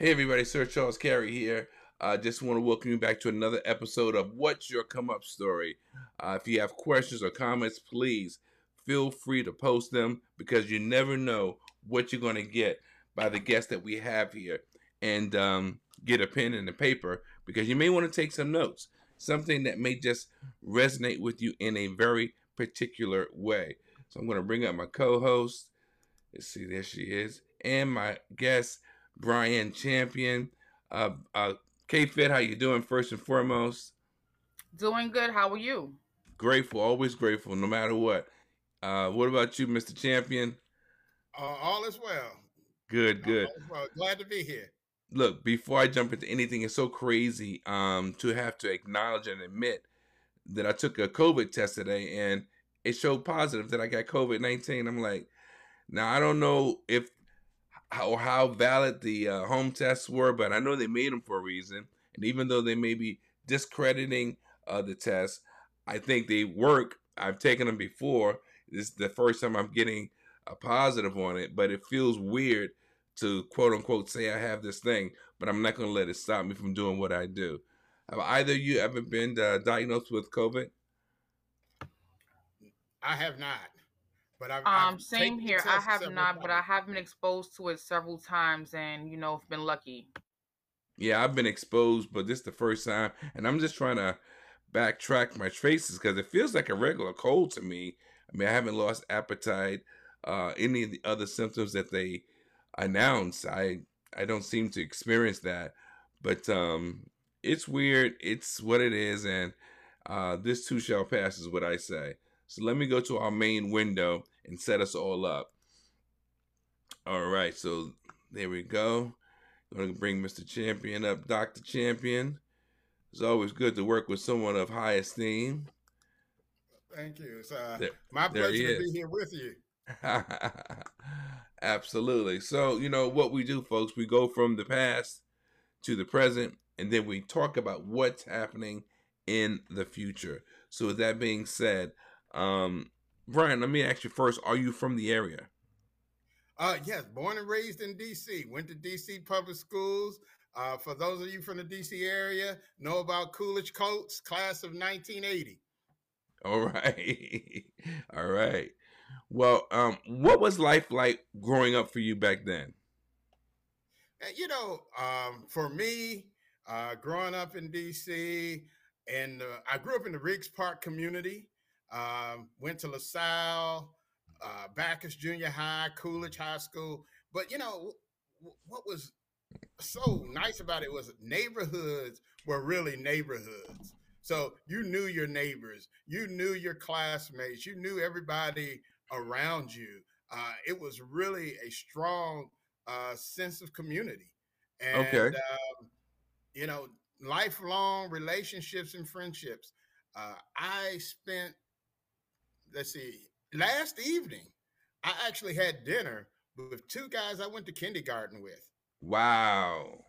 Hey everybody, Sir Charles Carey here. I uh, just want to welcome you back to another episode of What's Your Come Up Story. Uh, if you have questions or comments, please feel free to post them because you never know what you're going to get by the guests that we have here. And um, get a pen and a paper because you may want to take some notes, something that may just resonate with you in a very particular way. So I'm going to bring up my co host. Let's see, there she is. And my guest, Brian Champion. Uh, uh, K-Fit, how you doing first and foremost? Doing good. How are you? Grateful, always grateful, no matter what. Uh, what about you, Mr. Champion? Uh, all is well. Good, good. Well. Glad to be here. Look, before I jump into anything, it's so crazy um, to have to acknowledge and admit that I took a COVID test today and it showed positive that I got COVID 19. I'm like, now I don't know if how how valid the uh, home tests were, but I know they made them for a reason. And even though they may be discrediting uh, the tests, I think they work. I've taken them before. This is the first time I'm getting a positive on it, but it feels weird to quote unquote say I have this thing, but I'm not going to let it stop me from doing what I do. Have either you ever been uh, diagnosed with COVID? I have not. But I've, um, I've same here. I have not, times. but I have been exposed to it several times, and you know, I've been lucky. Yeah, I've been exposed, but this is the first time, and I'm just trying to backtrack my traces because it feels like a regular cold to me. I mean, I haven't lost appetite. Uh, any of the other symptoms that they announce, I I don't seem to experience that. But um, it's weird. It's what it is, and uh, this too shall pass, is what I say. So let me go to our main window and set us all up. All right, so there we go. Going to bring Mr. Champion up, Dr. Champion. It's always good to work with someone of high esteem. Thank you. It's uh, there, my pleasure to be here with you. Absolutely. So, you know, what we do, folks, we go from the past to the present, and then we talk about what's happening in the future. So, with that being said, um, Brian, let me ask you first: Are you from the area? Uh, yes, born and raised in D.C. Went to D.C. public schools. Uh, for those of you from the D.C. area, know about Coolidge Colts, class of 1980. All right, all right. Well, um, what was life like growing up for you back then? You know, um, for me, uh, growing up in D.C. and uh, I grew up in the Riggs Park community. Um, went to LaSalle, uh, Backus Junior High, Coolidge High School. But you know what was so nice about it was neighborhoods were really neighborhoods. So you knew your neighbors, you knew your classmates, you knew everybody around you. Uh, it was really a strong uh, sense of community. And, okay. Um, you know, lifelong relationships and friendships. Uh, I spent let's see, last evening, I actually had dinner with two guys I went to kindergarten with. Wow.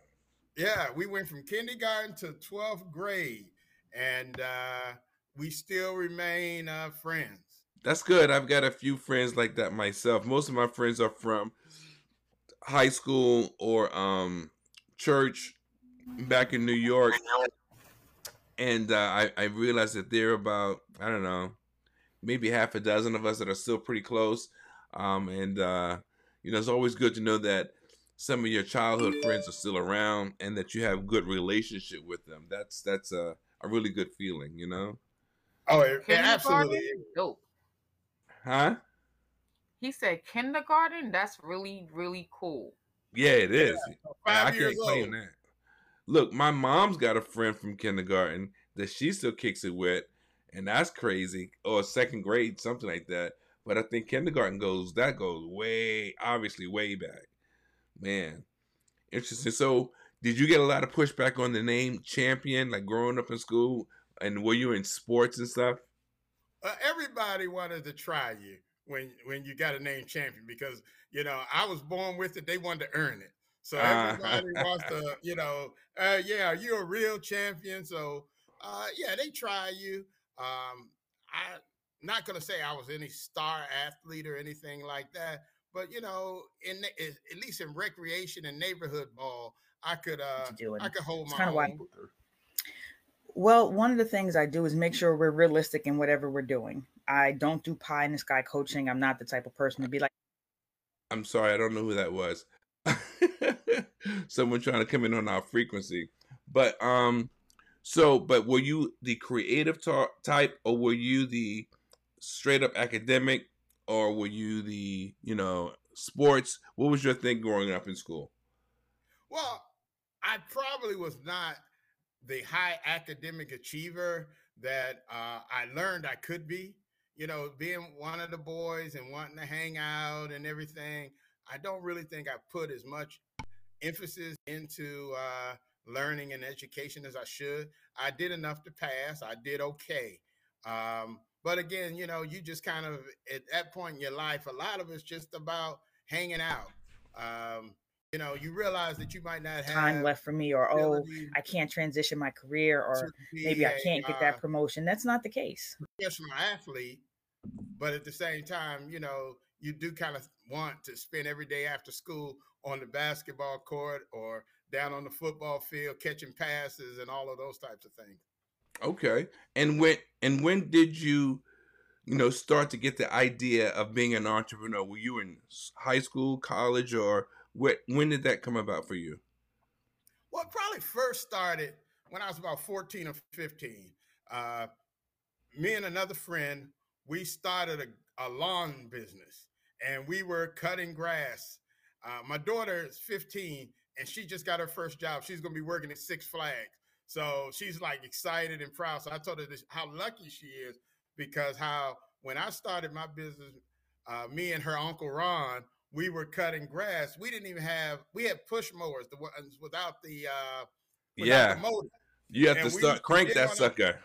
Yeah, we went from kindergarten to 12th grade, and uh, we still remain uh, friends. That's good. I've got a few friends like that myself. Most of my friends are from high school or um, church back in New York. And uh, I, I realized that they're about, I don't know, maybe half a dozen of us that are still pretty close. Um, and uh, you know, it's always good to know that some of your childhood friends are still around and that you have good relationship with them. That's that's a, a really good feeling, you know. Oh, it, absolutely. Dope. Huh? He said kindergarten. That's really really cool. Yeah, it is. Yeah, I can't claim that. Look, my mom's got a friend from kindergarten that she still kicks it with, and that's crazy. Or second grade, something like that. But I think kindergarten goes that goes way obviously way back. Man, interesting. So, did you get a lot of pushback on the name champion, like growing up in school, and were you in sports and stuff? Uh, everybody wanted to try you when when you got a name champion because you know I was born with it. They wanted to earn it. So uh. everybody uh. wants to, you know, uh, yeah, you're a real champion. So uh, yeah, they try you. Um, I'm not going to say I was any star athlete or anything like that, but you know, in at least in recreation and neighborhood ball, I could uh I could hold my kind of why. Well, one of the things I do is make sure we're realistic in whatever we're doing. I don't do pie in the sky coaching. I'm not the type of person to be like. I'm sorry, I don't know who that was. Someone trying to come in on our frequency, but um, so but were you the creative ta- type, or were you the straight up academic, or were you the you know sports? What was your thing growing up in school? Well, I probably was not the high academic achiever that uh, I learned I could be. You know, being one of the boys and wanting to hang out and everything. I don't really think I put as much emphasis into uh, learning and education as I should. I did enough to pass. I did okay. Um, but again, you know, you just kind of at that point in your life, a lot of it's just about hanging out. Um, you know, you realize that you might not have time left for me, or oh, I can't transition my career, or maybe I can't get that uh, promotion. That's not the case. Professional athlete, but at the same time, you know, you do kind of want to spend every day after school on the basketball court or down on the football field catching passes and all of those types of things. Okay. And when and when did you you know start to get the idea of being an entrepreneur? Were you in high school, college or what when did that come about for you? Well, it probably first started when I was about 14 or 15. Uh, me and another friend, we started a, a lawn business and we were cutting grass. Uh, my daughter is 15 and she just got her first job. She's going to be working at Six Flags. So she's like excited and proud. So I told her this, how lucky she is because how when I started my business, uh, me and her uncle Ron, we were cutting grass. We didn't even have we had push mowers, the ones without the uh, without yeah. The motor. You have and to start crank that sucker.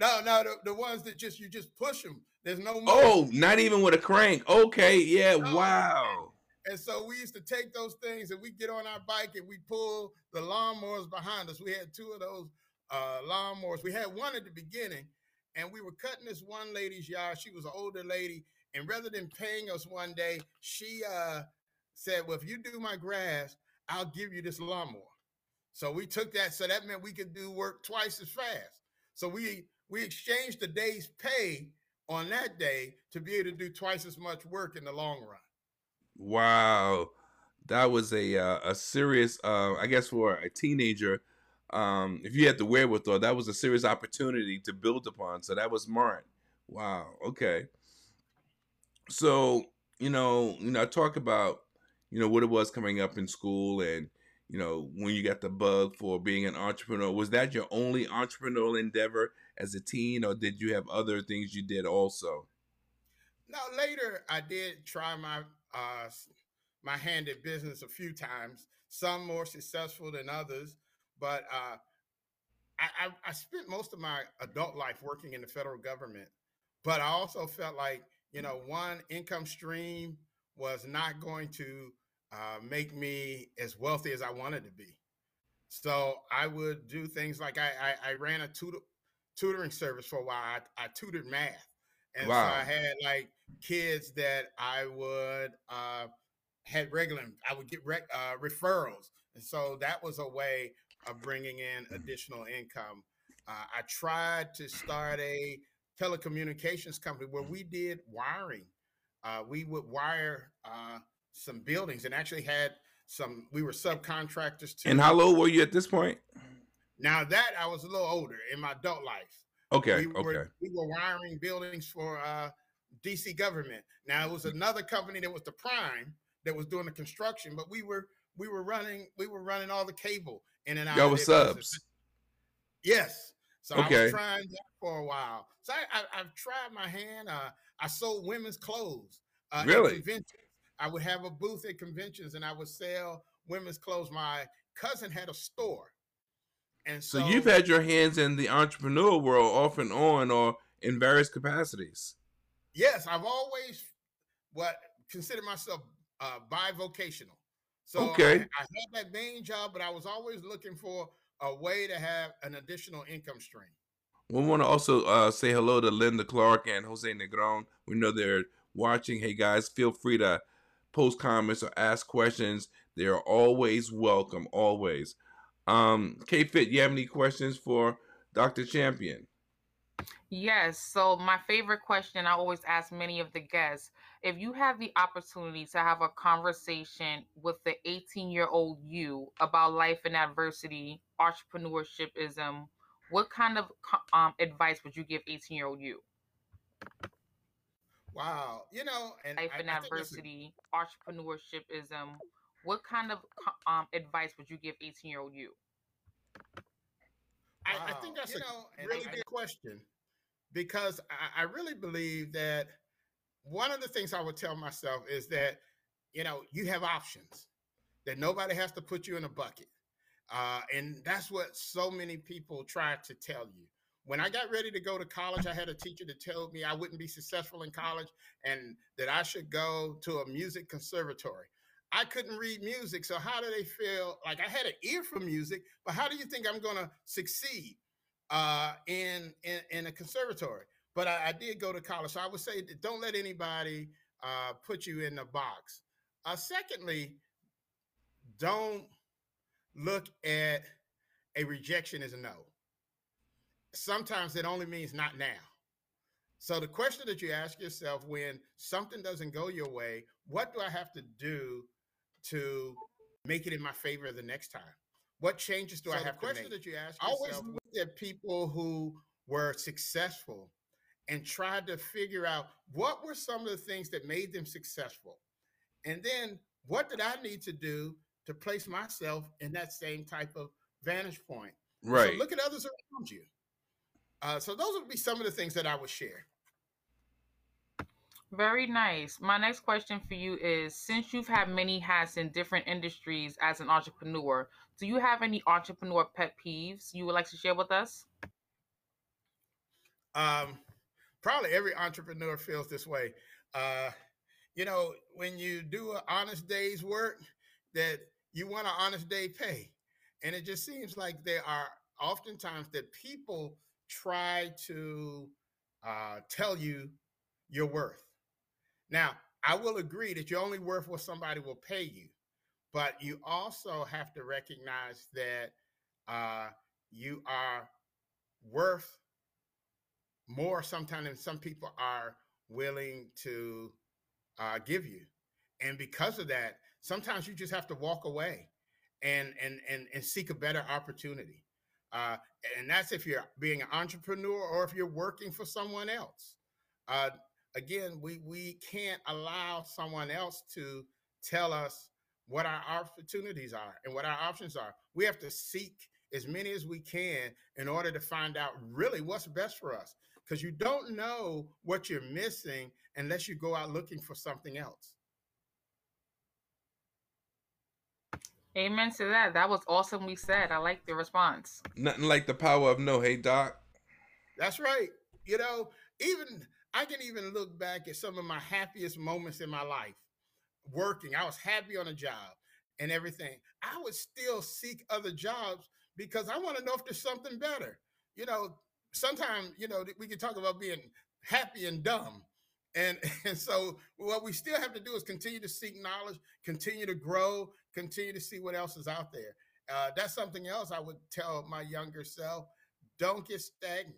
no, no, the, the ones that just you just push them. There's no. Motor. Oh, not even with a crank. Okay, yeah, no. wow. And so we used to take those things and we get on our bike and we pull the lawnmowers behind us. We had two of those uh, lawnmowers. We had one at the beginning, and we were cutting this one lady's yard. She was an older lady, and rather than paying us one day, she uh, said, "Well, if you do my grass, I'll give you this lawnmower." So we took that. So that meant we could do work twice as fast. So we we exchanged the day's pay on that day to be able to do twice as much work in the long run. Wow, that was a uh, a serious. Uh, I guess for a teenager, um, if you had the wherewithal, that was a serious opportunity to build upon. So that was smart. Wow. Okay. So you know, you know, I talk about you know what it was coming up in school and you know when you got the bug for being an entrepreneur was that your only entrepreneurial endeavor as a teen or did you have other things you did also now later i did try my uh, my hand at business a few times, some more successful than others. But uh, I, I, I spent most of my adult life working in the federal government. But I also felt like, you know, one income stream was not going to uh, make me as wealthy as I wanted to be. So I would do things like I, I, I ran a tutor, tutoring service for a while. I, I tutored math. And wow. so I had like kids that I would uh, had regular. I would get rec, uh, referrals, and so that was a way of bringing in additional income. Uh, I tried to start a telecommunications company where we did wiring. Uh, we would wire uh, some buildings and actually had some. We were subcontractors too. And how low were you at this point? Now that I was a little older in my adult life. Okay. We were, okay. We were wiring buildings for uh, DC government. Now it was another company that was the prime that was doing the construction, but we were we were running we were running all the cable in and out. Y'all was subs. Yes. So okay. I was trying that for a while. So I, I, have tried my hand. Uh, I sold women's clothes. Uh, really? conventions. I would have a booth at conventions and I would sell women's clothes. My cousin had a store. And so, so you've had your hands in the entrepreneur world off and on or in various capacities. Yes, I've always what consider myself uh, bivocational. So okay. I, I had that main job, but I was always looking for a way to have an additional income stream. We want to also uh, say hello to Linda Clark and Jose Negron. We know they're watching. Hey guys, feel free to post comments or ask questions. They are always welcome, always. Um, K Fit, you have any questions for Dr. Champion? Yes. So my favorite question I always ask many of the guests: if you have the opportunity to have a conversation with the 18-year-old you about life and adversity, entrepreneurshipism, what kind of um, advice would you give 18-year-old you? Wow, you know, and life and adversity, a... entrepreneurshipism. What kind of um, advice would you give 18-year-old you? I, wow. I, think that's you a know, really good question because I, I really believe that one of the things I would tell myself is that you know you have options that nobody has to put you in a bucket uh, and that's what so many people try to tell you. When i got ready to go to college i had a teacher that told me i wouldn't be successful in college and that i should go to a music conservatory i couldn't read music so how do they feel like i had an ear for music but how do you think i'm going to succeed uh, in, in, in a conservatory. But I, I, did go to college, so I would say don't let anybody uh, put you in a box. Uh, secondly, don't look at a rejection as a no. Sometimes it only means not now. So the question that you ask yourself when something doesn't go your way, what do I have to do to make it in my favor the next time? What changes do so I have to make? That you ask yourself, always look at people who were successful and tried to figure out what were some of the things that made them successful, and then what did I need to do to place myself in that same type of vantage point? Right. So look at others around you. Uh, so those would be some of the things that I would share. Very nice. My next question for you is since you've had many hats in different industries as an entrepreneur, do you have any entrepreneur pet peeves you would like to share with us? Um, probably every entrepreneur feels this way. Uh, you know, when you do an honest day's work, that you want an honest day pay. And it just seems like there are oftentimes that people try to uh, tell you your worth. Now, I will agree that you're only worth what somebody will pay you, but you also have to recognize that uh, you are worth more sometimes than some people are willing to uh, give you. And because of that, sometimes you just have to walk away and and and, and seek a better opportunity. Uh, and that's if you're being an entrepreneur or if you're working for someone else. Uh, again, we we can't allow someone else to tell us what our opportunities are and what our options are. We have to seek as many as we can in order to find out really what's best for us. Because you don't know what you're missing unless you go out looking for something else. Amen to that. That was awesome. We said. I like the response. Nothing like the power of no. Hey, Doc. That's right. You know, even I can even look back at some of my happiest moments in my life working. I was happy on a job and everything. I would still seek other jobs because I want to know if there's something better. You know, sometimes, you know, we can talk about being happy and dumb. And, and so what we still have to do is continue to seek knowledge, continue to grow, continue to see what else is out there. Uh, that's something else I would tell my younger self. Don't get stagnant.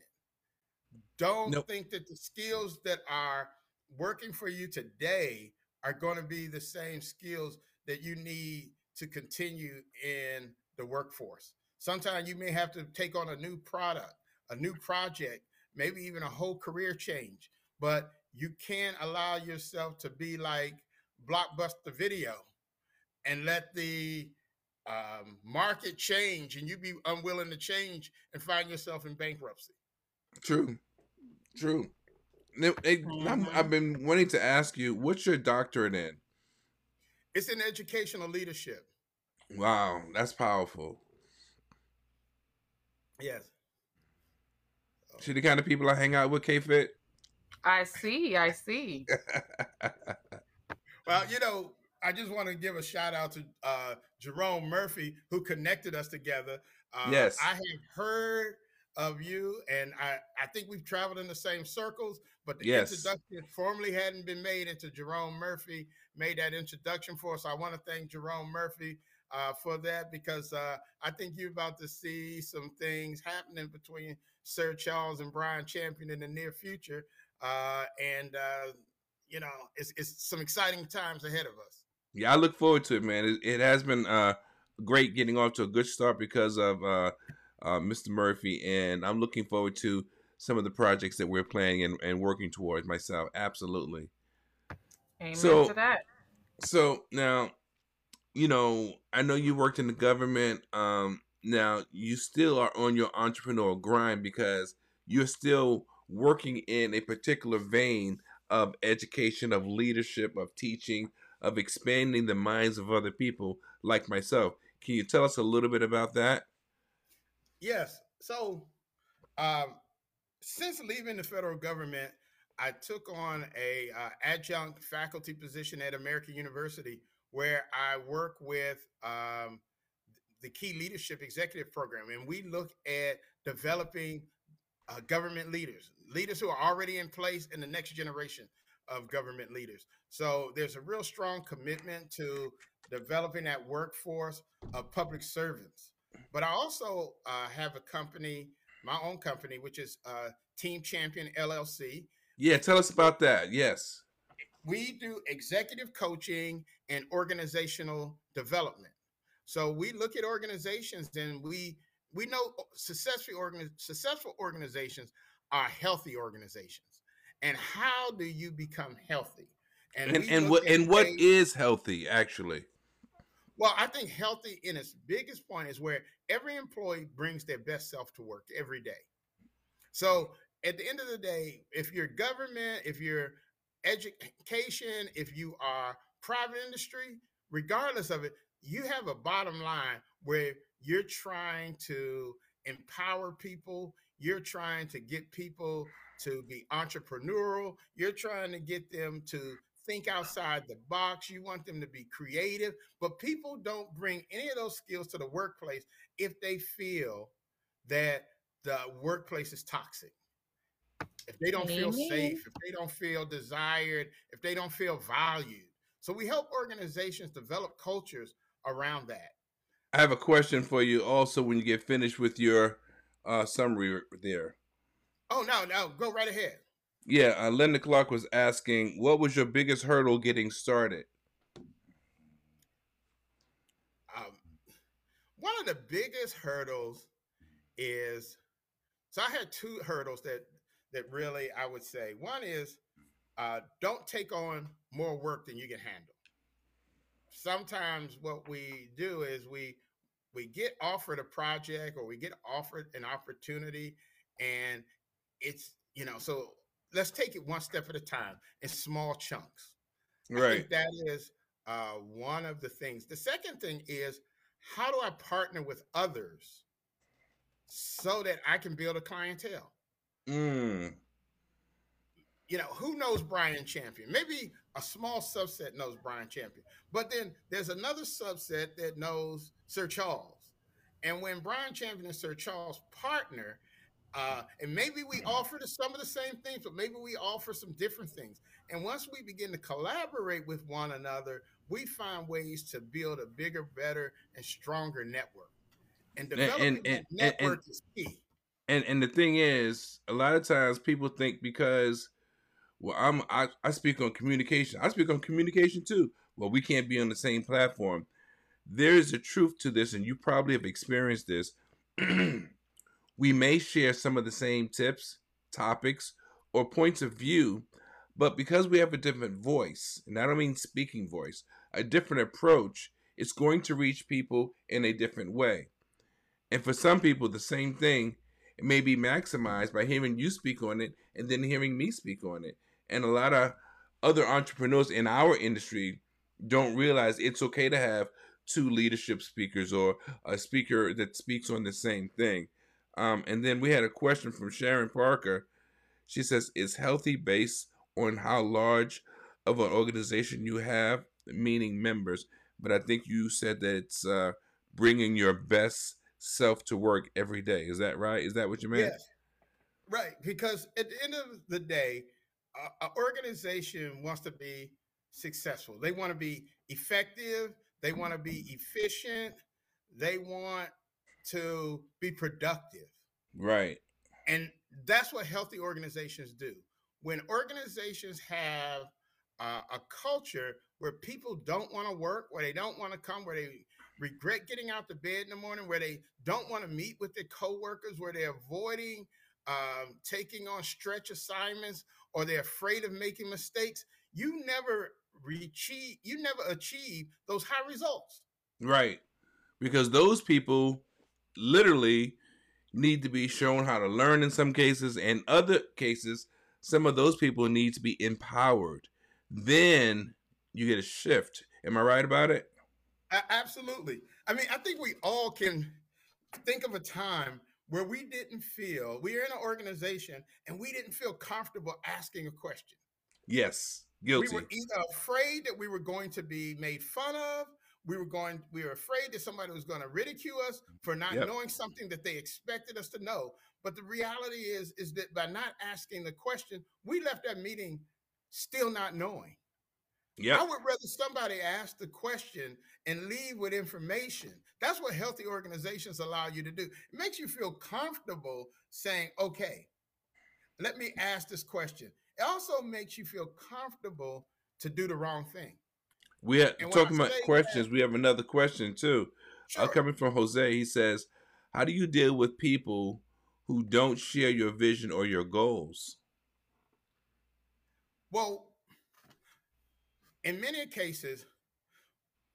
Don't nope. think that the skills that are working for you today are going to be the same skills that you need to continue in the workforce. Sometimes you may have to take on a new product, a new project, maybe even a whole career change, but you can't allow yourself to be like Blockbuster Video and let the um, market change and you be unwilling to change and find yourself in bankruptcy. True. True. mm-hmm. I've been wanting to ask you, what's your doctorate in? It's in educational leadership. Wow, that's powerful. Yes. See the kind of people I hang out with, K Fit? I see, I see. well, you know, I just want to give a shout out to uh, Jerome Murphy, who connected us together. Uh, yes. I have heard of you, and I, I think we've traveled in the same circles. But the yes. introduction formally hadn't been made into Jerome Murphy. Made that introduction for us. I want to thank Jerome Murphy uh, for that because uh, I think you're about to see some things happening between Sir Charles and Brian Champion in the near future, uh, and uh, you know it's, it's some exciting times ahead of us. Yeah, I look forward to it, man. It, it has been uh, great getting off to a good start because of uh, Mr. Murphy, and I'm looking forward to some of the projects that we're planning and, and working towards myself. Absolutely. Amen So- to that. So now, you know, I know you worked in the government. Um, now you still are on your entrepreneurial grind because you're still working in a particular vein of education, of leadership, of teaching, of expanding the minds of other people like myself. Can you tell us a little bit about that? Yes. So, um, since leaving the federal government, I took on a uh, adjunct faculty position at American University, where I work with um, the Key Leadership Executive Program, and we look at developing uh, government leaders, leaders who are already in place, and the next generation of government leaders. So there's a real strong commitment to developing that workforce of public servants. But I also uh, have a company, my own company, which is uh, Team Champion LLC. Yeah, tell us about that. Yes. We do executive coaching and organizational development. So we look at organizations and we we know successful successful organizations are healthy organizations. And how do you become healthy? And and look what and what is healthy actually? Well, I think healthy in its biggest point is where every employee brings their best self to work every day. So at the end of the day, if you're government, if you're education, if you are private industry, regardless of it, you have a bottom line where you're trying to empower people, you're trying to get people to be entrepreneurial, you're trying to get them to think outside the box, you want them to be creative, but people don't bring any of those skills to the workplace if they feel that the workplace is toxic. If they don't feel safe, if they don't feel desired, if they don't feel valued. So we help organizations develop cultures around that. I have a question for you also when you get finished with your uh, summary there. Oh no, no, go right ahead. Yeah, uh, Linda Clark was asking, what was your biggest hurdle getting started? um, one of the biggest hurdles is so I had two hurdles that that really I would say. One is uh, don't take on more work than you can handle. Sometimes what we do is we we get offered a project or we get offered an opportunity and it's you know so let's take it one step at a time in small chunks I Right. think that is uh, one of the things. The second thing is how do I partner with others so that I can build a clientele? Mm. You know, who knows Brian Champion? Maybe a small subset knows Brian Champion, but then there's another subset that knows Sir Charles. And when Brian Champion and Sir Charles partner, uh, and maybe we offer the, some of the same things, but maybe we offer some different things. And once we begin to collaborate with one another, we find ways to build a bigger, better, and stronger network. And developing and- that and- and- network is key. And and the thing is, a lot of times people think because well, I'm I, I speak on communication. I speak on communication too. Well, we can't be on the same platform. There is a truth to this, and you probably have experienced this. we may share some of the same tips, topics, or points of view, but because we have a different voice, and I don't mean speaking voice, a different approach, it's going to reach people in a different way. And for some people, the same thing may be maximized by hearing you speak on it and then hearing me speak on it. And a lot of other entrepreneurs in our industry don't realize it's okay to have two leadership speakers or a speaker that speaks on the same thing. Um, and then we had a question from Sharon Parker. She says, Is healthy based on how large of an organization you have, meaning members? But I think you said that it's uh, bringing your best self to work every day. Is that right? Is that what you meant? Yes. Right. Because at the end of the day, an organization wants to be successful. They want to be effective. They want to be efficient. They want to be productive. Right. And that's what healthy organizations do. When organizations have uh, a culture where people don't want to work, where they don't want to come, where they regret getting out the bed in the morning, where they don't want to meet with their coworkers, where they're avoiding um, taking on stretch assignments, or they're afraid of making mistakes, you never achieve you never achieve those high results. Right. Because those people literally need to be shown how to learn in some cases and other cases some of those people need to be empowered. Then you get a shift. Am i right about it? Absolutely. I mean i think we all can think of a time where we didn't feel we are in an organization and we didn't feel comfortable asking a question. Yes guilty we were either afraid that we were going to be made fun of we were going we were afraid that somebody was going to ridicule us for not yep. knowing something that they expected us to know. But the reality is is that by not asking the question we left that meeting still not knowing. Yeah i would rather somebody ask the question and leave with information. That's what healthy organizations allow you to do. It makes you feel comfortable saying okay let me ask this question. It also makes you feel comfortable to do the wrong thing we are talking about questions. That, we have another question too. Sure. Uh, coming from Jose, he says, "How do you deal with people who don't share your vision or your goals?" Well, in many cases,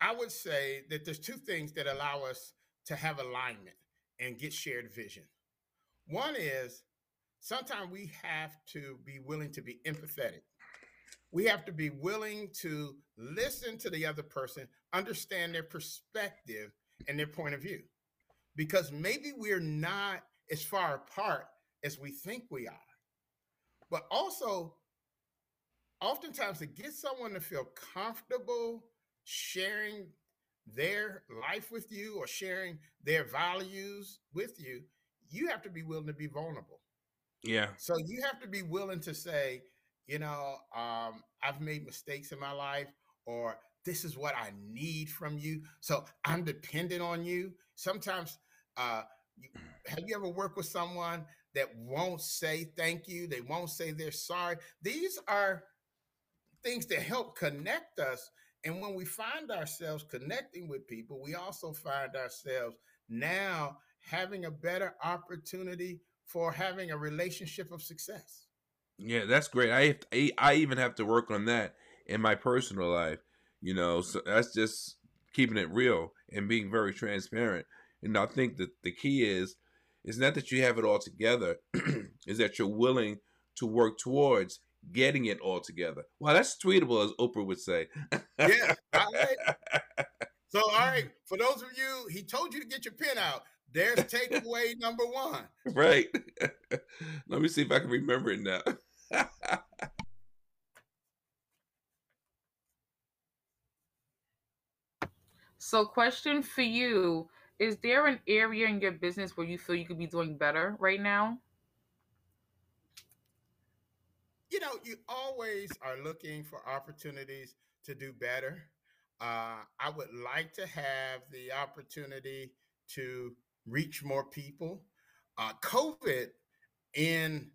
I would say that there's two things that allow us to have alignment and get shared vision. One is sometimes we have to be willing to be empathetic we have to be willing to listen to the other person, understand their perspective and their point of view. Because maybe we're not as far apart as we think we are. But also, oftentimes to get someone to feel comfortable sharing their life with you or sharing their values with you, you have to be willing to be vulnerable. Yeah. So you have to be willing to say, you know, um, I've made mistakes in my life, or this is what I need from you. So I'm dependent on you. Sometimes, uh, you, have you ever worked with someone that won't say thank you? They won't say they're sorry. These are things that help connect us. And when we find ourselves connecting with people, we also find ourselves now having a better opportunity for having a relationship of success. Yeah, that's great. I to, I even have to work on that in my personal life. You know, so that's just keeping it real and being very transparent. And I think that the key is is not that you have it all together, is that you're willing to work towards getting it all together. Well, that's tweetable, as Oprah would say. yeah. All right. So, all right, for those of you, he told you to get your pen out. There's takeaway number one. Right. Let me see if I can remember it now. So, question for you Is there an area in your business where you feel you could be doing better right now? You know, you always are looking for opportunities to do better. Uh, I would like to have the opportunity to reach more people. Uh, COVID in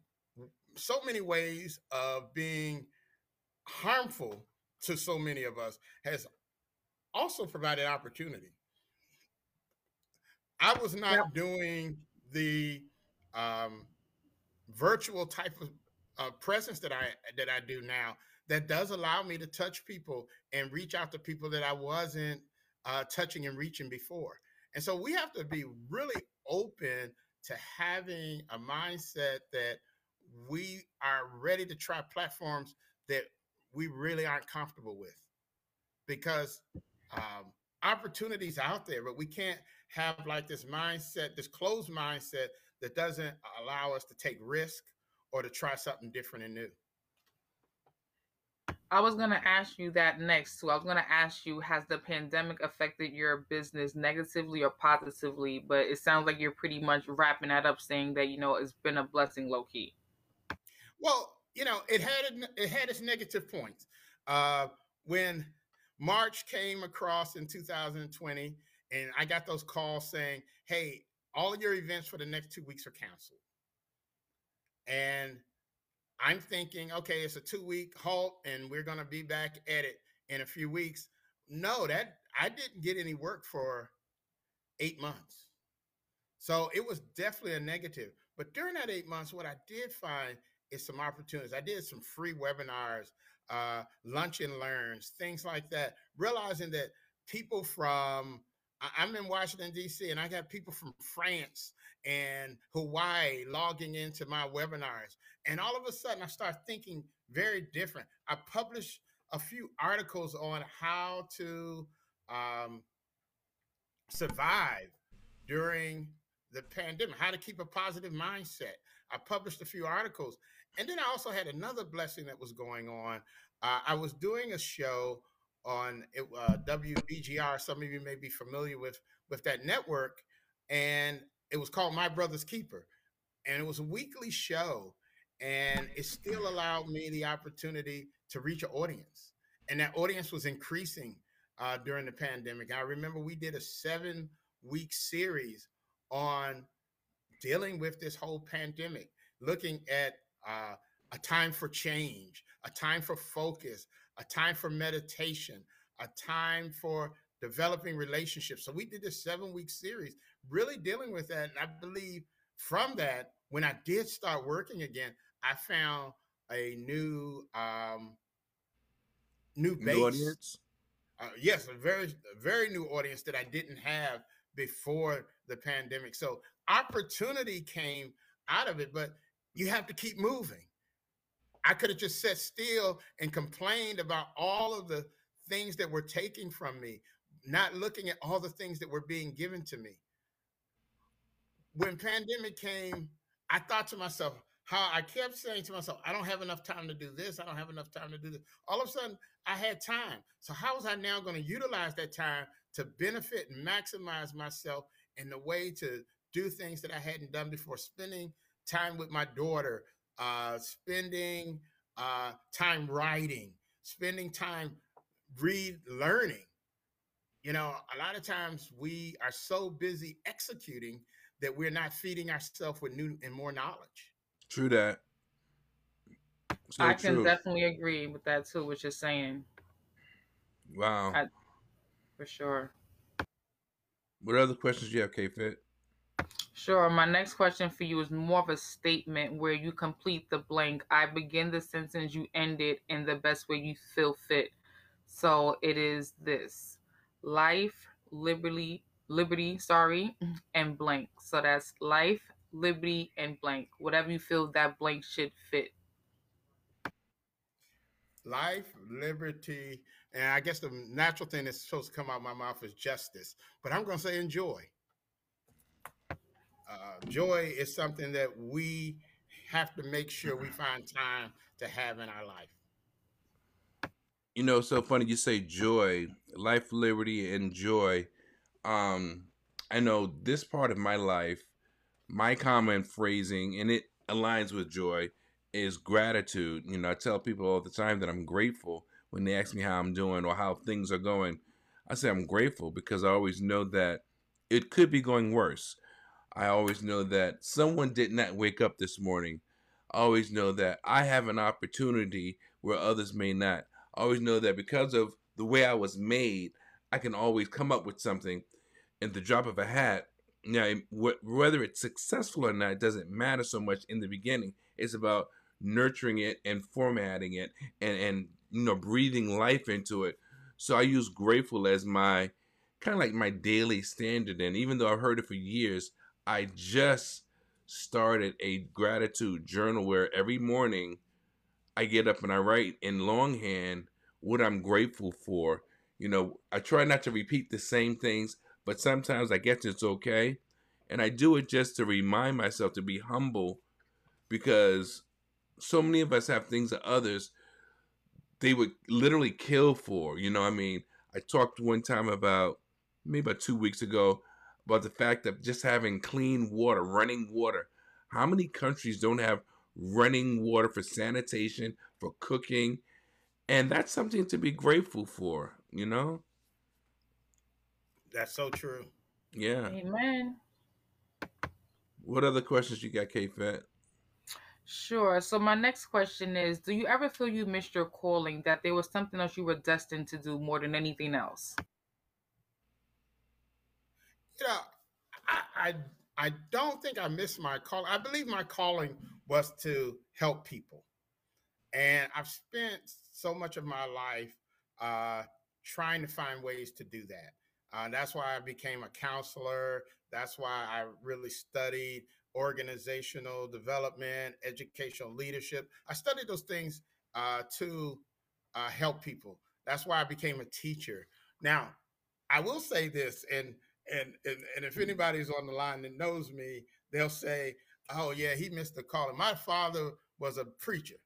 so many ways of being harmful to so many of us has also provided opportunity. I was not yeah. doing the um, virtual type of uh, presence that I that I do now. That does allow me to touch people and reach out to people that I wasn't uh, touching and reaching before. And so we have to be really open to having a mindset that we are ready to try platforms that we really aren't comfortable with because um, opportunities out there, but we can't have like this mindset, this closed mindset that doesn't allow us to take risk or to try something different and new. I was gonna ask you that next too. I was gonna ask you, has the pandemic affected your business negatively or positively? But it sounds like you're pretty much wrapping that up, saying that you know it's been a blessing, low key. Well, you know, it had it had its negative points. Uh, when March came across in 2020, and I got those calls saying, "Hey, all of your events for the next two weeks are canceled," and I'm thinking, okay, it's a two week halt and we're going to be back at it in a few weeks. No, that I didn't get any work for eight months. So it was definitely a negative. But during that eight months, what I did find is some opportunities. I did some free webinars, uh, lunch and learns, things like that, realizing that people from I'm in Washington, D.C., and I got people from France and Hawaii logging into my webinars. And all of a sudden, I start thinking very different. I published a few articles on how to um, survive during the pandemic, how to keep a positive mindset. I published a few articles. And then I also had another blessing that was going on. Uh, I was doing a show on uh, WBGR. Some of you may be familiar with with that network, and it was called My Brother's Keeper, and it was a weekly show, and it still allowed me the opportunity to reach an audience, and that audience was increasing uh, during the pandemic. I remember we did a seven week series on dealing with this whole pandemic, looking at uh, a time for change, a time for focus, a time for meditation, a time for developing relationships. So we did this seven week series, really dealing with that. And I believe from that, when I did start working again, I found a new um, new base. New audience. Uh, yes, a very very new audience that I didn't have before the pandemic. So opportunity came out of it, but you have to keep moving. I could have just sat still and complained about all of the things that were taken from me, not looking at all the things that were being given to me. When pandemic came, I thought to myself, how I kept saying to myself, I don't have enough time to do this. I don't have enough time to do this. All of a sudden, I had time. So how was I now going to utilize that time to benefit and maximize myself in the way to do things that I hadn't done before? Spending time with my daughter, uh, spending uh, time writing, spending time read learning. You know, a lot of times we are so busy executing that we're not feeding ourselves with new and more knowledge. True that. So I can true. definitely agree with that too, what you're saying. Wow. I, for sure. What other questions do you have, K Fit? Sure. My next question for you is more of a statement where you complete the blank. I begin the sentence, you end it in the best way you feel fit. So it is this life, liberty, liberty, sorry, mm-hmm. and blank. So that's life, liberty, and blank. Whatever you feel that blank should fit. Life, liberty, and I guess the natural thing that's supposed to come out of my mouth is justice. But I'm going to say enjoy. Uh, joy is something that we have to make sure we find time to have in our life. You know, so funny you say joy, life, liberty, and joy. Um, I know this part of my life, my common phrasing, and it aligns with joy, is gratitude. You know, I tell people all the time that I'm grateful when they ask me how I'm doing or how things are going. I say I'm grateful because I always know that it could be going worse. I always know that someone did not wake up this morning. I always know that I have an opportunity where others may not. I always know that because of the way I was made, I can always come up with something in the drop of a hat. Now, whether it's successful or not doesn't matter so much in the beginning. It's about nurturing it and formatting it and, and you know breathing life into it. So I use grateful as my kind of like my daily standard. And even though I've heard it for years, I just started a gratitude journal where every morning I get up and I write in longhand what I'm grateful for. You know, I try not to repeat the same things, but sometimes I guess it's okay. And I do it just to remind myself to be humble because so many of us have things that others they would literally kill for. You know, I mean, I talked one time about maybe about two weeks ago about the fact that just having clean water, running water. How many countries don't have running water for sanitation, for cooking? And that's something to be grateful for, you know? That's so true. Yeah. Amen. What other questions you got, K Fat? Sure. So my next question is Do you ever feel you missed your calling, that there was something else you were destined to do more than anything else? Know, I I, I don't think I missed my calling. I believe my calling was to help people. And I've spent so much of my life uh, trying to find ways to do that. Uh, that's why I became a counselor. That's why I really studied organizational development, educational leadership. I studied those things uh, to uh, help people. That's why I became a teacher. Now, I will say this, and and and, and if anybody's on the line that knows me, they'll say, "Oh yeah, he missed the calling." My father was a preacher,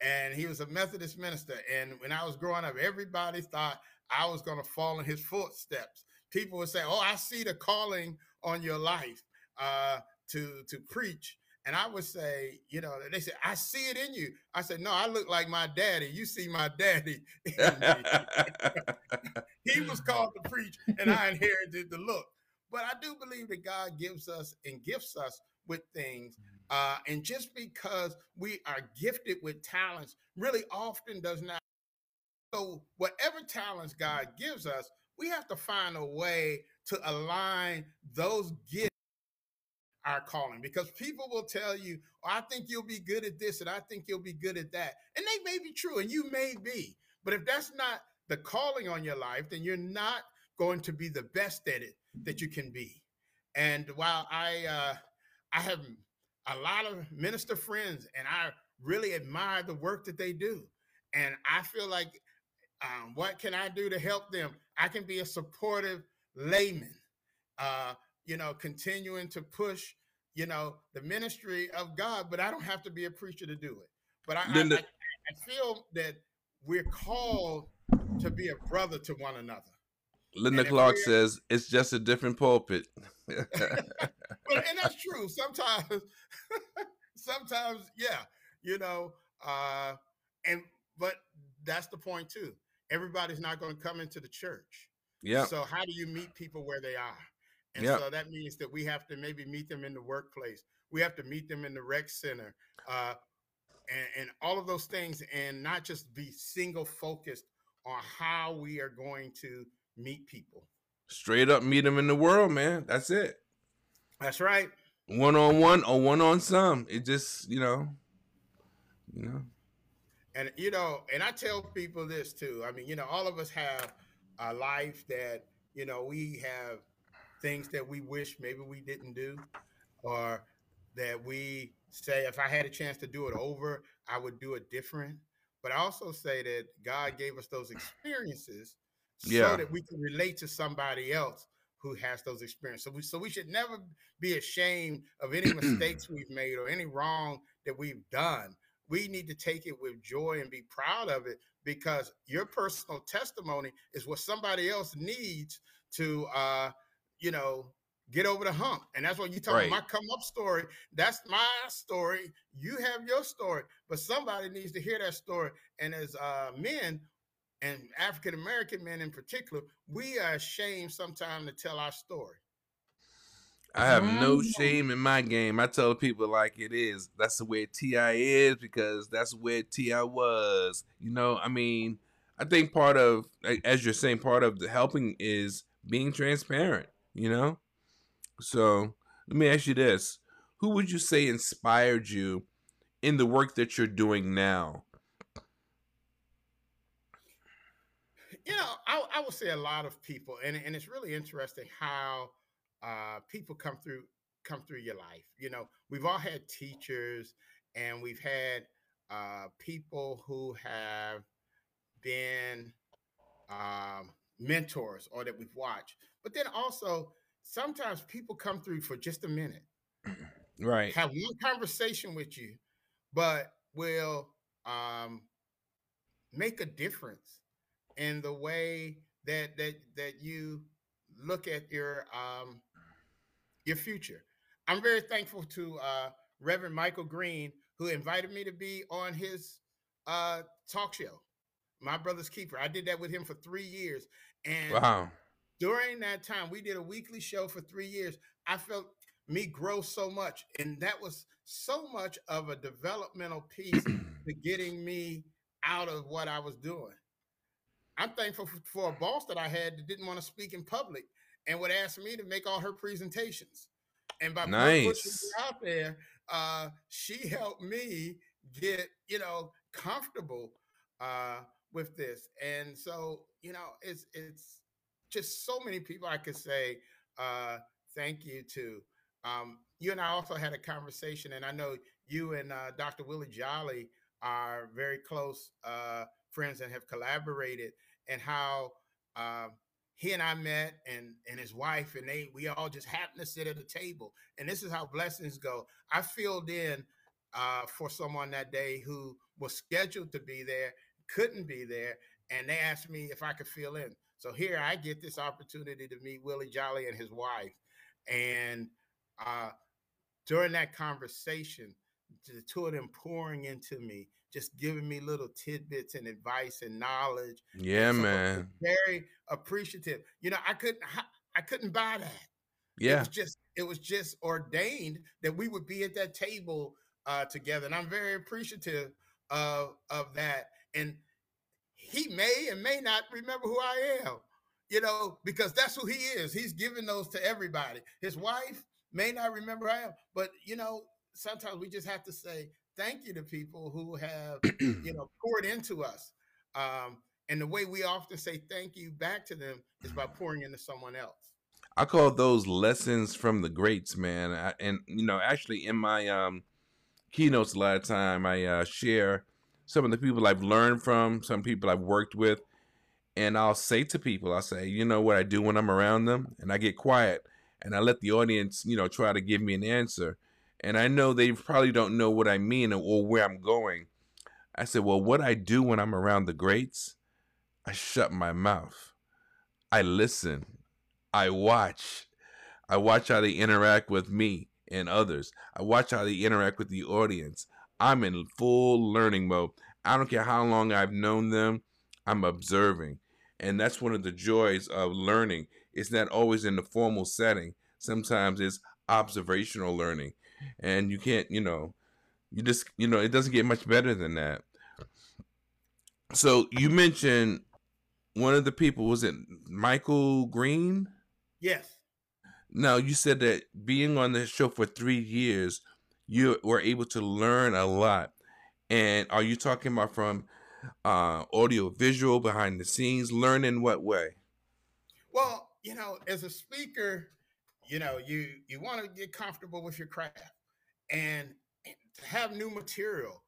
and he was a Methodist minister. And when I was growing up, everybody thought I was going to fall in his footsteps. People would say, "Oh, I see the calling on your life." Uh, to to preach and I would say, you know, they said, I see it in you. I said, no, I look like my daddy. You see my daddy. he was called to preach, and I inherited the look. But I do believe that God gives us and gifts us with things. Uh, and just because we are gifted with talents, really often does not. So, whatever talents God gives us, we have to find a way to align those gifts our calling because people will tell you, oh, I think you'll be good at this and I think you'll be good at that. And they may be true and you may be. But if that's not the calling on your life, then you're not going to be the best at it that you can be. And while I uh, I have a lot of minister friends and I really admire the work that they do. And I feel like um, what can I do to help them? I can be a supportive layman. Uh, you know, continuing to push, you know, the ministry of God, but I don't have to be a preacher to do it. But I, I, I feel that we're called to be a brother to one another. Linda Clark says it's just a different pulpit. well, and that's true. Sometimes, sometimes, yeah, you know, uh, and but that's the point too. Everybody's not going to come into the church. Yeah. So how do you meet people where they are? And yep. so that means that we have to maybe meet them in the workplace. We have to meet them in the rec center, uh, and, and all of those things, and not just be single focused on how we are going to meet people. Straight up meet them in the world, man. That's it. That's right. One on one or one on some. It just, you know, you know. And you know, and I tell people this too. I mean, you know, all of us have a life that, you know, we have things that we wish maybe we didn't do, or that we say, if I had a chance to do it over, I would do it different. But I also say that God gave us those experiences yeah. so that we can relate to somebody else who has those experiences. So we, so we should never be ashamed of any mistakes we've made or any wrong that we've done. We need to take it with joy and be proud of it because your personal testimony is what somebody else needs to uh, you know, get over the hump. And that's what you talk right. about my come up story. That's my story. You have your story, but somebody needs to hear that story. And as uh, men, and African American men in particular, we are ashamed sometimes to tell our story. I have no mm. shame in my game. I tell people like it is. That's the way T.I. is because that's where T.I. was. You know, I mean, I think part of, as you're saying, part of the helping is being transparent you know? So let me ask you this Who would you say inspired you in the work that you're doing now? You know, I, I would say a lot of people, and, and it's really interesting how uh, people come through come through your life. You know, we've all had teachers, and we've had uh, people who have been um, mentors or that we've watched. But then also, sometimes people come through for just a minute, right? Have one conversation with you, but will um, make a difference in the way that that that you look at your um your future. I'm very thankful to uh Reverend Michael Green who invited me to be on his uh talk show, My Brother's Keeper. I did that with him for 3 years and Wow. During that time we did a weekly show for 3 years. I felt me grow so much and that was so much of a developmental piece to getting me out of what I was doing. I'm thankful for, for a boss that I had that didn't want to speak in public and would ask me to make all her presentations. And by putting me out there, uh, she helped me get, you know, comfortable uh, with this. And so, you know, it's it's just so many people I could say uh, thank you to. Um, you and I also had a conversation, and I know you and uh, Dr. Willie Jolley are very close uh, friends and have collaborated, and how um, he and I met, and and his wife, and they we all just happened to sit at a table, and this is how blessings go. I filled in uh, for someone that day who was scheduled to be there, couldn't be there, and they asked me if I could fill in. So here I get this opportunity to meet Willie Jolley and his wife, and uh, during that conversation, the two of them pouring into me, just giving me little tidbits and advice and knowledge. Yeah, So man. very appreciative. You know, I couldn't, I couldn't buy that. Yeah. It was just, it was just ordained that we would be at that table uh, together, and I'm very appreciative of of that. And he may and may not remember who I am, you know, because that's who he is. He's giving those to everybody. His wife may not remember who I am, but you know, sometimes we just have to say thank you to people who have, you know, poured into us. Um, and the way we often say thank you back to them is by pouring into someone else. I call those lessons from the greats, man. I, and you know, actually, in my um, keynotes, a lot of time I uh, share some of the people I've learned from, some people I've worked with, and I'll say to people, I'll say, you know what I do when I'm around them, and I get quiet, and I let the audience, you know, try to give me an answer, and I know they probably don't know what I mean or where I'm going. I said, well, what I do when I'm around the greats, I shut my mouth, I listen, I watch. I watch how they interact with me and others. I watch how they interact with the audience. I'm in full learning mode. I don't care how long I've known them, I'm observing. And that's one of the joys of learning. It's not always in the formal setting, sometimes it's observational learning. And you can't, you know, you just, you know, it doesn't get much better than that. So you mentioned one of the people, was it Michael Green? Yes. Now, you said that being on the show for three years, you were able to learn a lot. And are you talking about from uh, audio visual, behind the scenes, learn in what way? Well, you know, as a speaker, you know, you you want to get comfortable with your craft and to have new material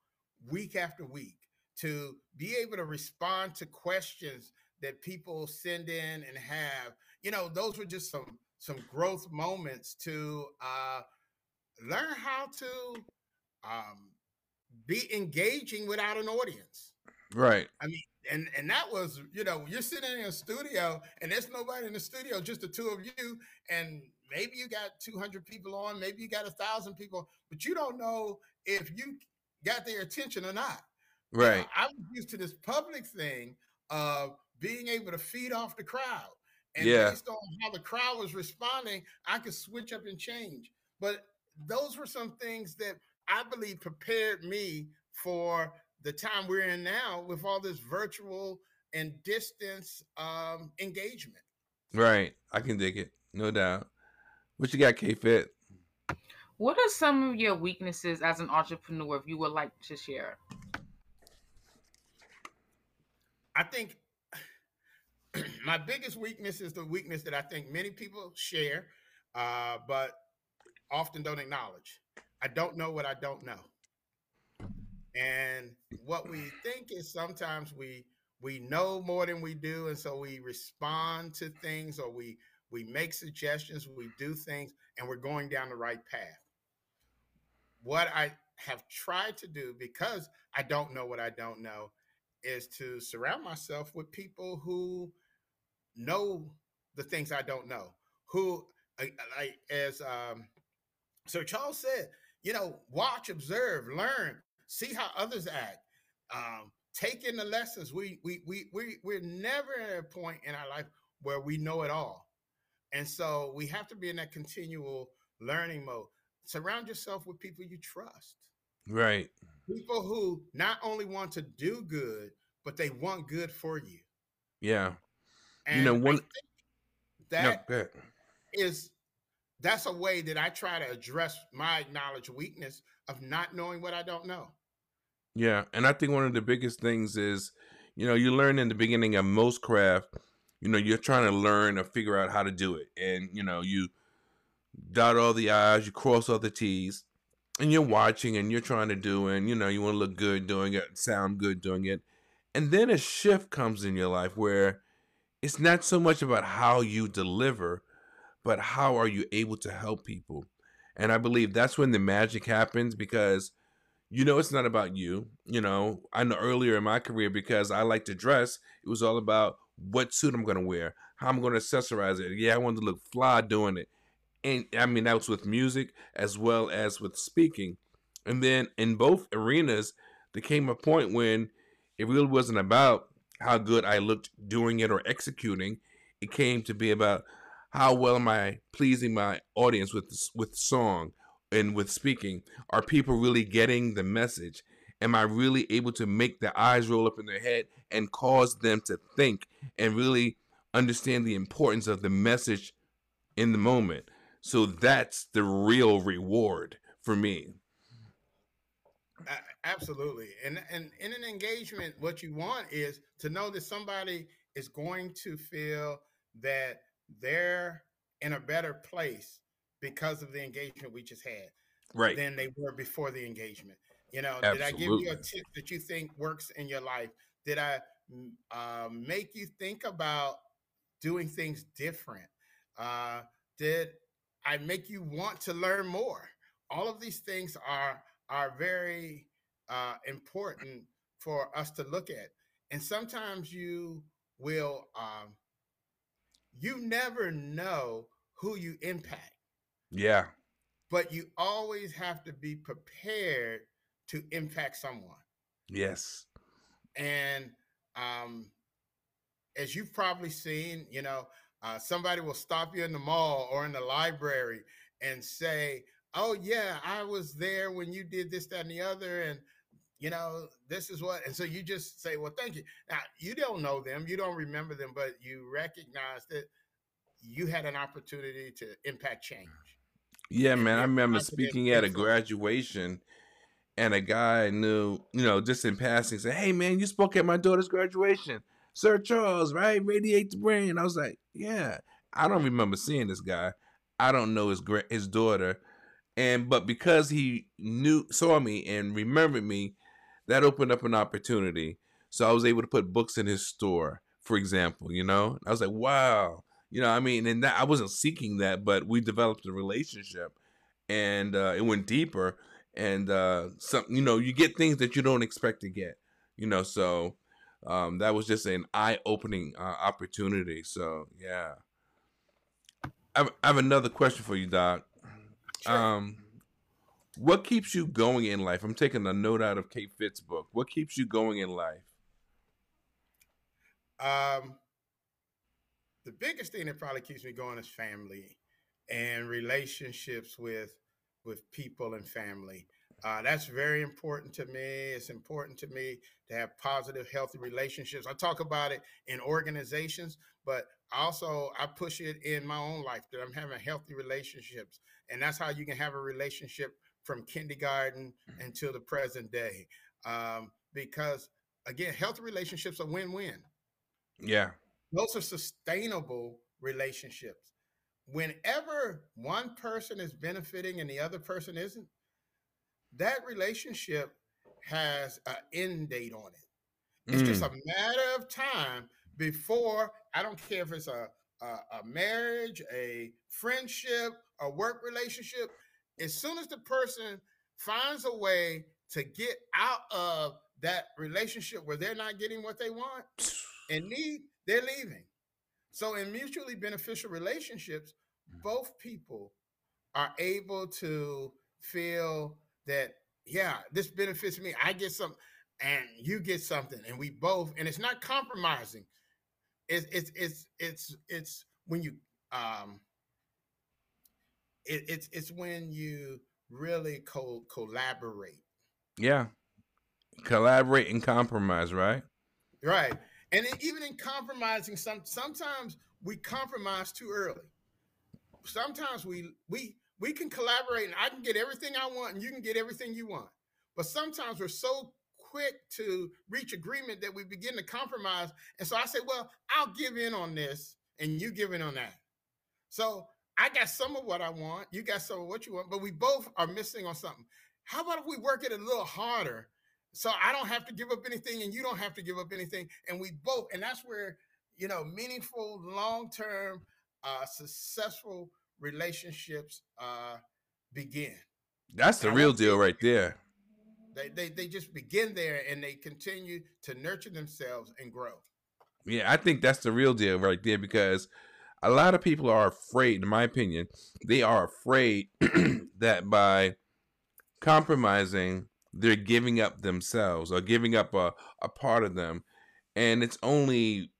week after week to be able to respond to questions that people send in and have you know those were just some some growth moments to uh learn how to um be engaging without an audience Right. I mean, and and that was, you know, you're sitting in a studio and there's nobody in the studio, just the two of you, and maybe you got 200 people on, maybe you got a thousand people, but you don't know if you got their attention or not. You know, Right. I'm used to this public thing of being able to feed off the crowd, and Yeah. based on how the crowd was responding, I could switch up and change. But those were some things that I believe prepared me for the time we're in now with all this virtual and distance um, engagement. Right. I can dig it. No doubt. What you got, K Fit? What are some of your weaknesses as an entrepreneur if you would like to share? I think my biggest weakness is the weakness that I think many people share, uh, but often don't acknowledge. I don't know what I don't know. And what we think is sometimes we we know more than we do, and so we respond to things or we we make suggestions, we do things, and we're going down the right path. What I have tried to do because I don't know what I don't know is to surround myself with people who know the things I don't know. Who, like as um, Sir Charles said, you know, watch, observe, learn, see how others act, um, take in the lessons. We we we we we're never at a point in our life where we know it all, and so we have to be in that continual learning mode. Surround yourself with people you trust. Right. People who not only want to do good, but they want good for you. Yeah. And you know, one that no, is that's a way that I try to address my knowledge weakness of not knowing what I don't know. Yeah, and I think one of the biggest things is, you know, you learn in the beginning of most craft, you know, you're trying to learn or figure out how to do it, and you know, you dot all the i's, you cross all the t's, and you're watching and you're trying to do, and you know, you want to look good doing it, sound good doing it, and then a shift comes in your life where it's not so much about how you deliver, but how are you able to help people? And I believe that's when the magic happens because you know it's not about you. You know, I know earlier in my career because I like to dress, it was all about what suit I'm gonna wear, how I'm gonna accessorize it. Yeah, I wanted to look fly doing it. And I mean that was with music as well as with speaking. And then in both arenas, there came a point when it really wasn't about how good I looked doing it or executing. It came to be about how well am I pleasing my audience with with song and with speaking? Are people really getting the message? Am I really able to make their eyes roll up in their head and cause them to think and really understand the importance of the message in the moment? So that's the real reward for me. Absolutely. And and in an engagement, what you want is to know that somebody is going to feel that they're in a better place because of the engagement we just had. Right. Than they were before the engagement. You know, Absolutely. did I give you a tip that you think works in your life? Did I uh, make you think about doing things different? Uh, did I make you want to learn more? All of these things are are very uh, important for us to look at. And sometimes you will, um, you never know who you impact. Yeah. But you always have to be prepared to impact someone. Yes. And um, as you've probably seen, you know, uh, somebody will stop you in the mall or in the library and say, oh yeah, I was there when you did this, that, and the other, and you know, this is what, and so you just say, well, thank you. Now you don't know them, you don't remember them, but you recognize that you had an opportunity to impact change. Yeah, and man, I remember speaking at a graduation. And a guy knew, you know, just in passing, said, "Hey, man, you spoke at my daughter's graduation, Sir Charles, right? Radiate the brain." I was like, "Yeah." I don't remember seeing this guy. I don't know his his daughter, and but because he knew saw me and remembered me that opened up an opportunity. So i was able to put books in his store for example you know? I was like wow. You know i mean and that i wasn't seeking that but we developed a relationship and uh, it went deeper and uh some you know you get things that you don't expect to get you know? So um that was just an eye-opening uh, opportunity. So yeah. I have, I have another question for you doc. Sure. Um, what keeps you going in life? I'm taking a note out of Kate Fitt's book. What keeps you going in life? Um, the biggest thing that probably keeps me going is family and relationships with with people and family. Uh, that's very important to me. It's important to me to have positive, healthy relationships. I talk about it in organizations, but also I push it in my own life that I'm having healthy relationships and that's how you can have a relationship from kindergarten mm-hmm. until the present day. Um, because again, healthy relationships are win-win. Yeah, those are sustainable relationships. Whenever one person is benefiting and the other person isn't, that relationship has an end date on it. It's mm. just a matter of time before I don't care if it's a a, a marriage, a friendship, a work relationship, as soon as the person finds a way to get out of that relationship where they're not getting what they want and need, they're leaving. So in mutually beneficial relationships, mm. both people are able to feel that, yeah, this benefits me. I get some and you get something, and we both, and it's not compromising. It's it's it's it's it's when you um it, it's it's when you really co- collaborate. Yeah, collaborate and compromise, right? Right, and even in compromising, some sometimes we compromise too early. Sometimes we we we can collaborate, and I can get everything I want, and you can get everything you want. But sometimes we're so quick to reach agreement that we begin to compromise. And so I say, well, I'll give in on this, and you give in on that. So I got some of what I want, you got some of what you want, but we both are missing on something. How about if we work it a little harder so I don't have to give up anything and you don't have to give up anything and we both and that's where you know meaningful long-term uh successful relationships uh begin. That's the real deal right there. They, they they just begin there and they continue to nurture themselves and grow. Yeah, I think that's the real deal right there because a lot of people are afraid, in my opinion, they are afraid that by compromising, they're giving up themselves or giving up a, a part of them. And it's only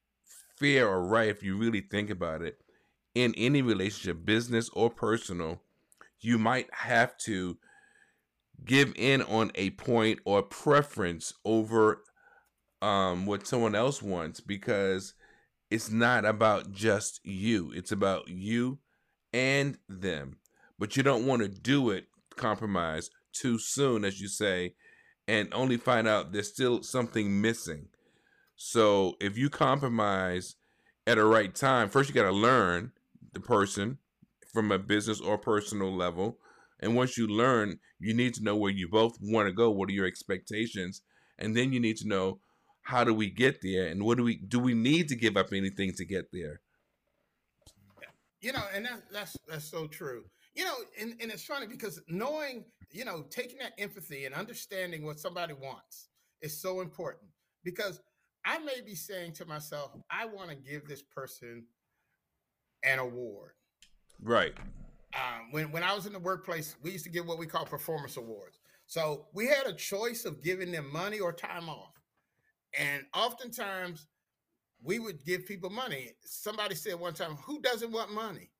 fair or right if you really think about it. In any relationship, business or personal, you might have to give in on a point or preference over um, what someone else wants because it's not about just you. It's about you and them. But you don't want to do it compromise too soon, as you say, and only find out there's still something missing. So if you compromise at a right time, first you got to learn the person from a business or personal level. And once you learn, you need to know where you both want to go. What are your expectations? And then you need to know how do we get there? And what do we do we need to give up anything to get there? You know and that, that's that's so true. You know and, and it's funny because knowing you know taking that empathy and understanding what somebody wants is so important because i may be saying to myself i want to give this person an award. Right. Um, when, when i was in the workplace we used to give what we call performance awards. So we had a choice of giving them money or time off and oftentimes we would give people money. Somebody said one time, who doesn't want money?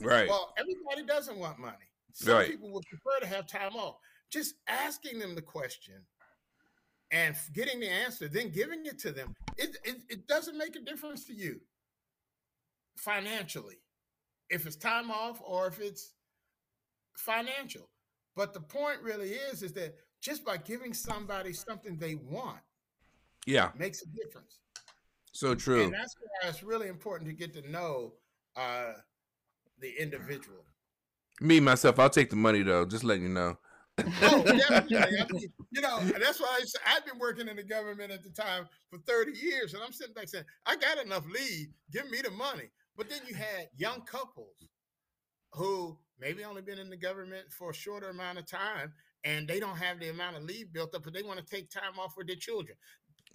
Right. Well, everybody doesn't want money. Some right. people would prefer to have time off. Just asking them the question and getting the answer, then giving it to them, it, it, it doesn't make a difference to you financially, if it's time off or if it's financial. But the point really is, is that just by giving somebody something they want, yeah. makes a difference. So true. and that's why it's really important to get to know uh the individual. Me myself i'll take the money though just letting you know. Oh, definitely. I mean, you know, that's why I I've been working in the government at the time for 30 years, and I'm sitting back saying, I got enough leave, give me the money. But then you had young couples who maybe only been in the government for a shorter amount of time and they don't have the amount of leave built up, but they want to take time off with their children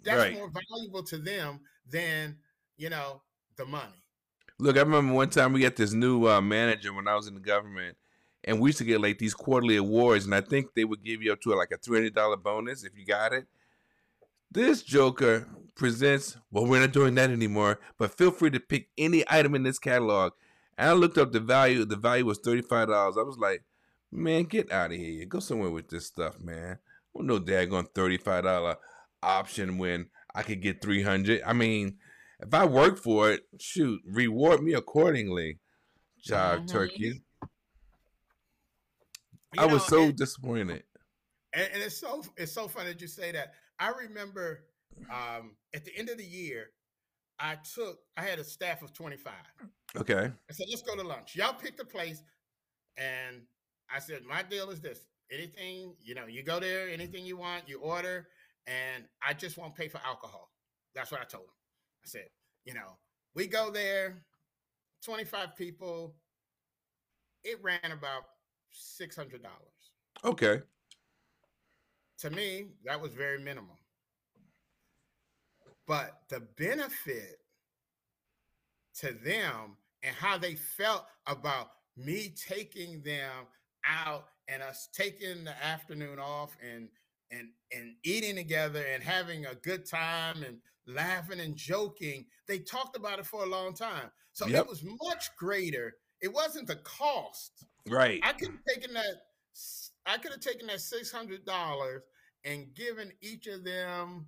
that's right. more valuable to them than you know the money. Look, I remember one time we got this new uh, manager when I was in the government, and we used to get like these quarterly awards, and I think they would give you up to like a three hundred dollar bonus if you got it. This Joker presents. Well, we're not doing that anymore, but feel free to pick any item in this catalog. And I looked up the value. The value was thirty five dollars. I was like, man, get out of here. Go somewhere with this stuff, man. Well, no daggone thirty five dollar option when I could get 300. I mean, if I work for it, shoot, reward me accordingly. Job mm-hmm. turkey. You I know, was so and, disappointed. And, and, it's so it's so funny that you say that. I remember um, at the end of the year, I took I had a staff of 25. Okay. I said, let's go to lunch. Y'all pick the place. And I said, my deal is this. Anything, you know, you go there, anything you want, you order, and I just won't pay for alcohol. That's what I told him. I said, you know, we go there, 25 people. It ran about $600. Okay. To me, that was very minimal. but the benefit to them and how they felt about me taking them out and us taking the afternoon off and and and eating together and having a good time and laughing and joking they talked about it for a long time. So yep. it was much greater. It wasn't the cost. Right. I could have taken that i could have taken that $600 and given each of them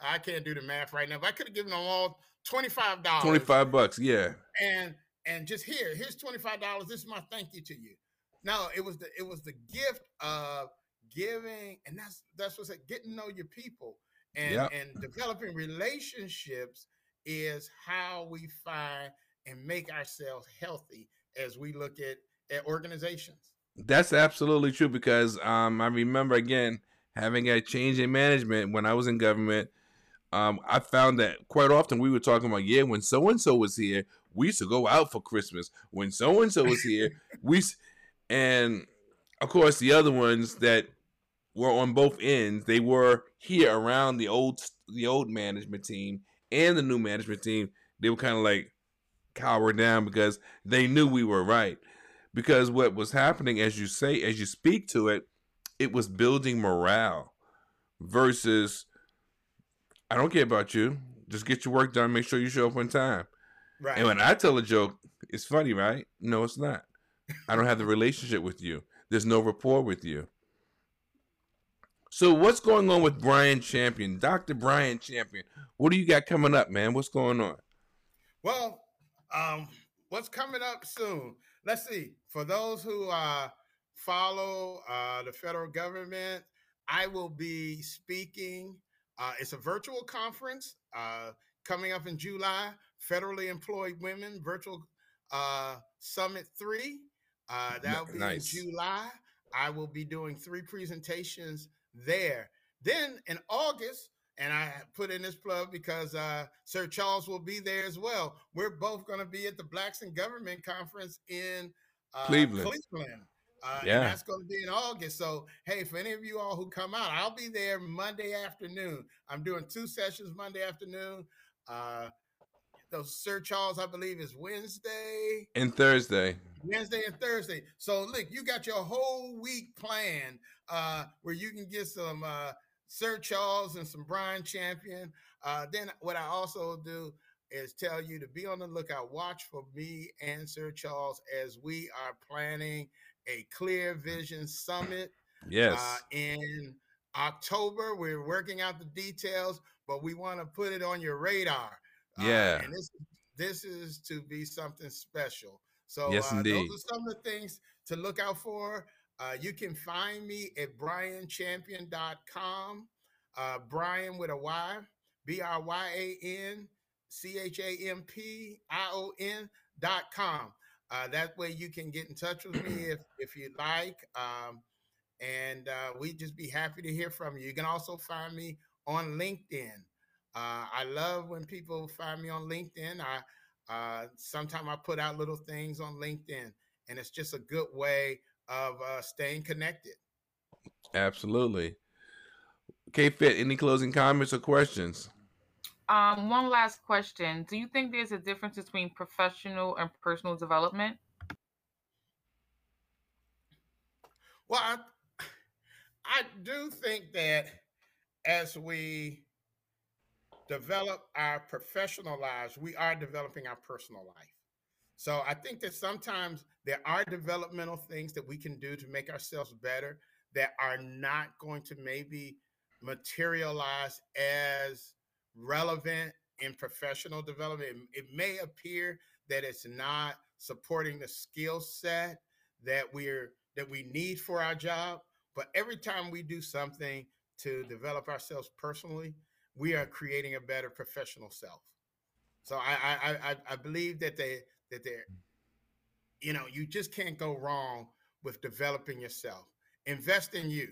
i can't do the math right now but i could have given them all $25 25 bucks yeah. And and just here here's $25 this is my thank you to you. No it was the it was the gift of giving and that's that's what's like getting to know your people. And yep. and developing relationships is how we find and make ourselves healthy as we look at, at organizations. That's absolutely true because um, i remember again having a change in management when i was in government. Um, i found that quite often we were talking about yeah when so and so was here we used to go out for christmas. When so and so was here we and of course the other ones that were on both ends. They were here around the old the old management team and the new management team. They were kind of like cowered down because they knew we were right. Because what was happening, as you say, as you speak to it, it was building morale versus I don't care about you. Just get your work done. Make sure you show up on time. Right. And when I tell a joke, it's funny, right? No, it's not. I don't have the relationship with you. There's no rapport with you. So what's going on with Bryan Champion, Dr. Bryan Champion? What do you got coming up, man? What's going on? Well, um, what's coming up soon? Let's see. For those who uh, follow uh, the federal government, I will be speaking. Uh, it's a virtual conference uh, coming up in July. Federally employed women virtual uh, summit three. Uh, that'll be nice. in July. I will be doing three presentations there. Then in August, and I put in this plug because uh, Sir Charles will be there as well. We're both going to be at the Blacks In Government Conference in uh, Cleveland. Cleveland. Uh, yeah, that's going to be in August. So, hey, for any of you all who come out, I'll be there Monday afternoon. I'm doing two sessions Monday afternoon. Uh, those Sir Charles, I believe, is Wednesday and Thursday. Wednesday and Thursday. So look, you got your whole week planned uh, where you can get some uh, Sir Charles and some Bryan Champion. Uh, then what I also do is tell you to be on the lookout. Watch for me and Sir Charles as we are planning a Clear Vision Summit. Yes. Uh, in October, we're working out the details, but we want to put it on your radar. Uh, yeah. and this this is to be something special. So yes, uh, indeed. those are some of the things to look out for. Uh, you can find me at bryanchampion.com. Uh, Bryan with a Y, B R Y A N C H A M P I O N dot com. Uh, that way you can get in touch with me if, if you'd like. Um, and uh, we'd just be happy to hear from you. You can also find me on LinkedIn. Uh, I love when people find me on LinkedIn. I uh, sometimes I put out little things on LinkedIn, and it's just a good way of uh, staying connected. Absolutely. K Fit, any closing comments or questions? Um, one last question. Do you think there's a difference between professional and personal development? Well, I, I do think that as we develop our professional lives, we are developing our personal life. So I think that sometimes there are developmental things that we can do to make ourselves better that are not going to maybe materialize as relevant in professional development. It, may appear that it's not supporting the skill set that we're that we need for our job, but every time we do something to develop ourselves personally, we are creating a better professional self. So I I I, I believe that they that they're you know you just can't go wrong with developing yourself. Invest in you.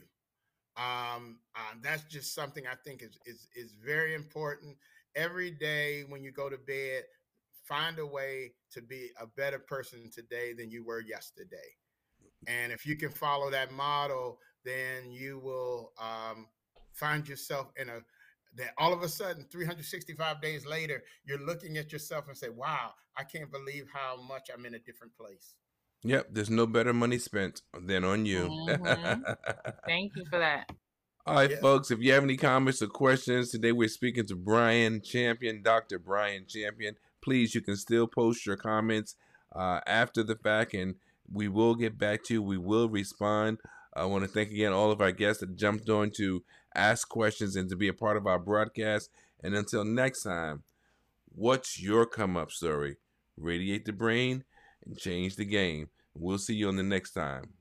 Um, uh, that's just something I think is, is is very important. Every day when you go to bed, find a way to be a better person today than you were yesterday. And if you can follow that model, then you will um, find yourself in a that all of a sudden 365 days later you're looking at yourself and say wow i can't believe how much i'm in a different place yep there's no better money spent than on you Mhm. Thank you for that. all right Yeah. folks if you have any comments or questions today we're speaking to bryan champion dr bryan champion please you can still post your comments uh, after the fact and we will get back to you we will respond i want to thank again all of our guests that jumped on to ask questions and to be a part of our broadcast. And until next time what's your come up story? Radiate the brain and change the game. We'll see you on the next time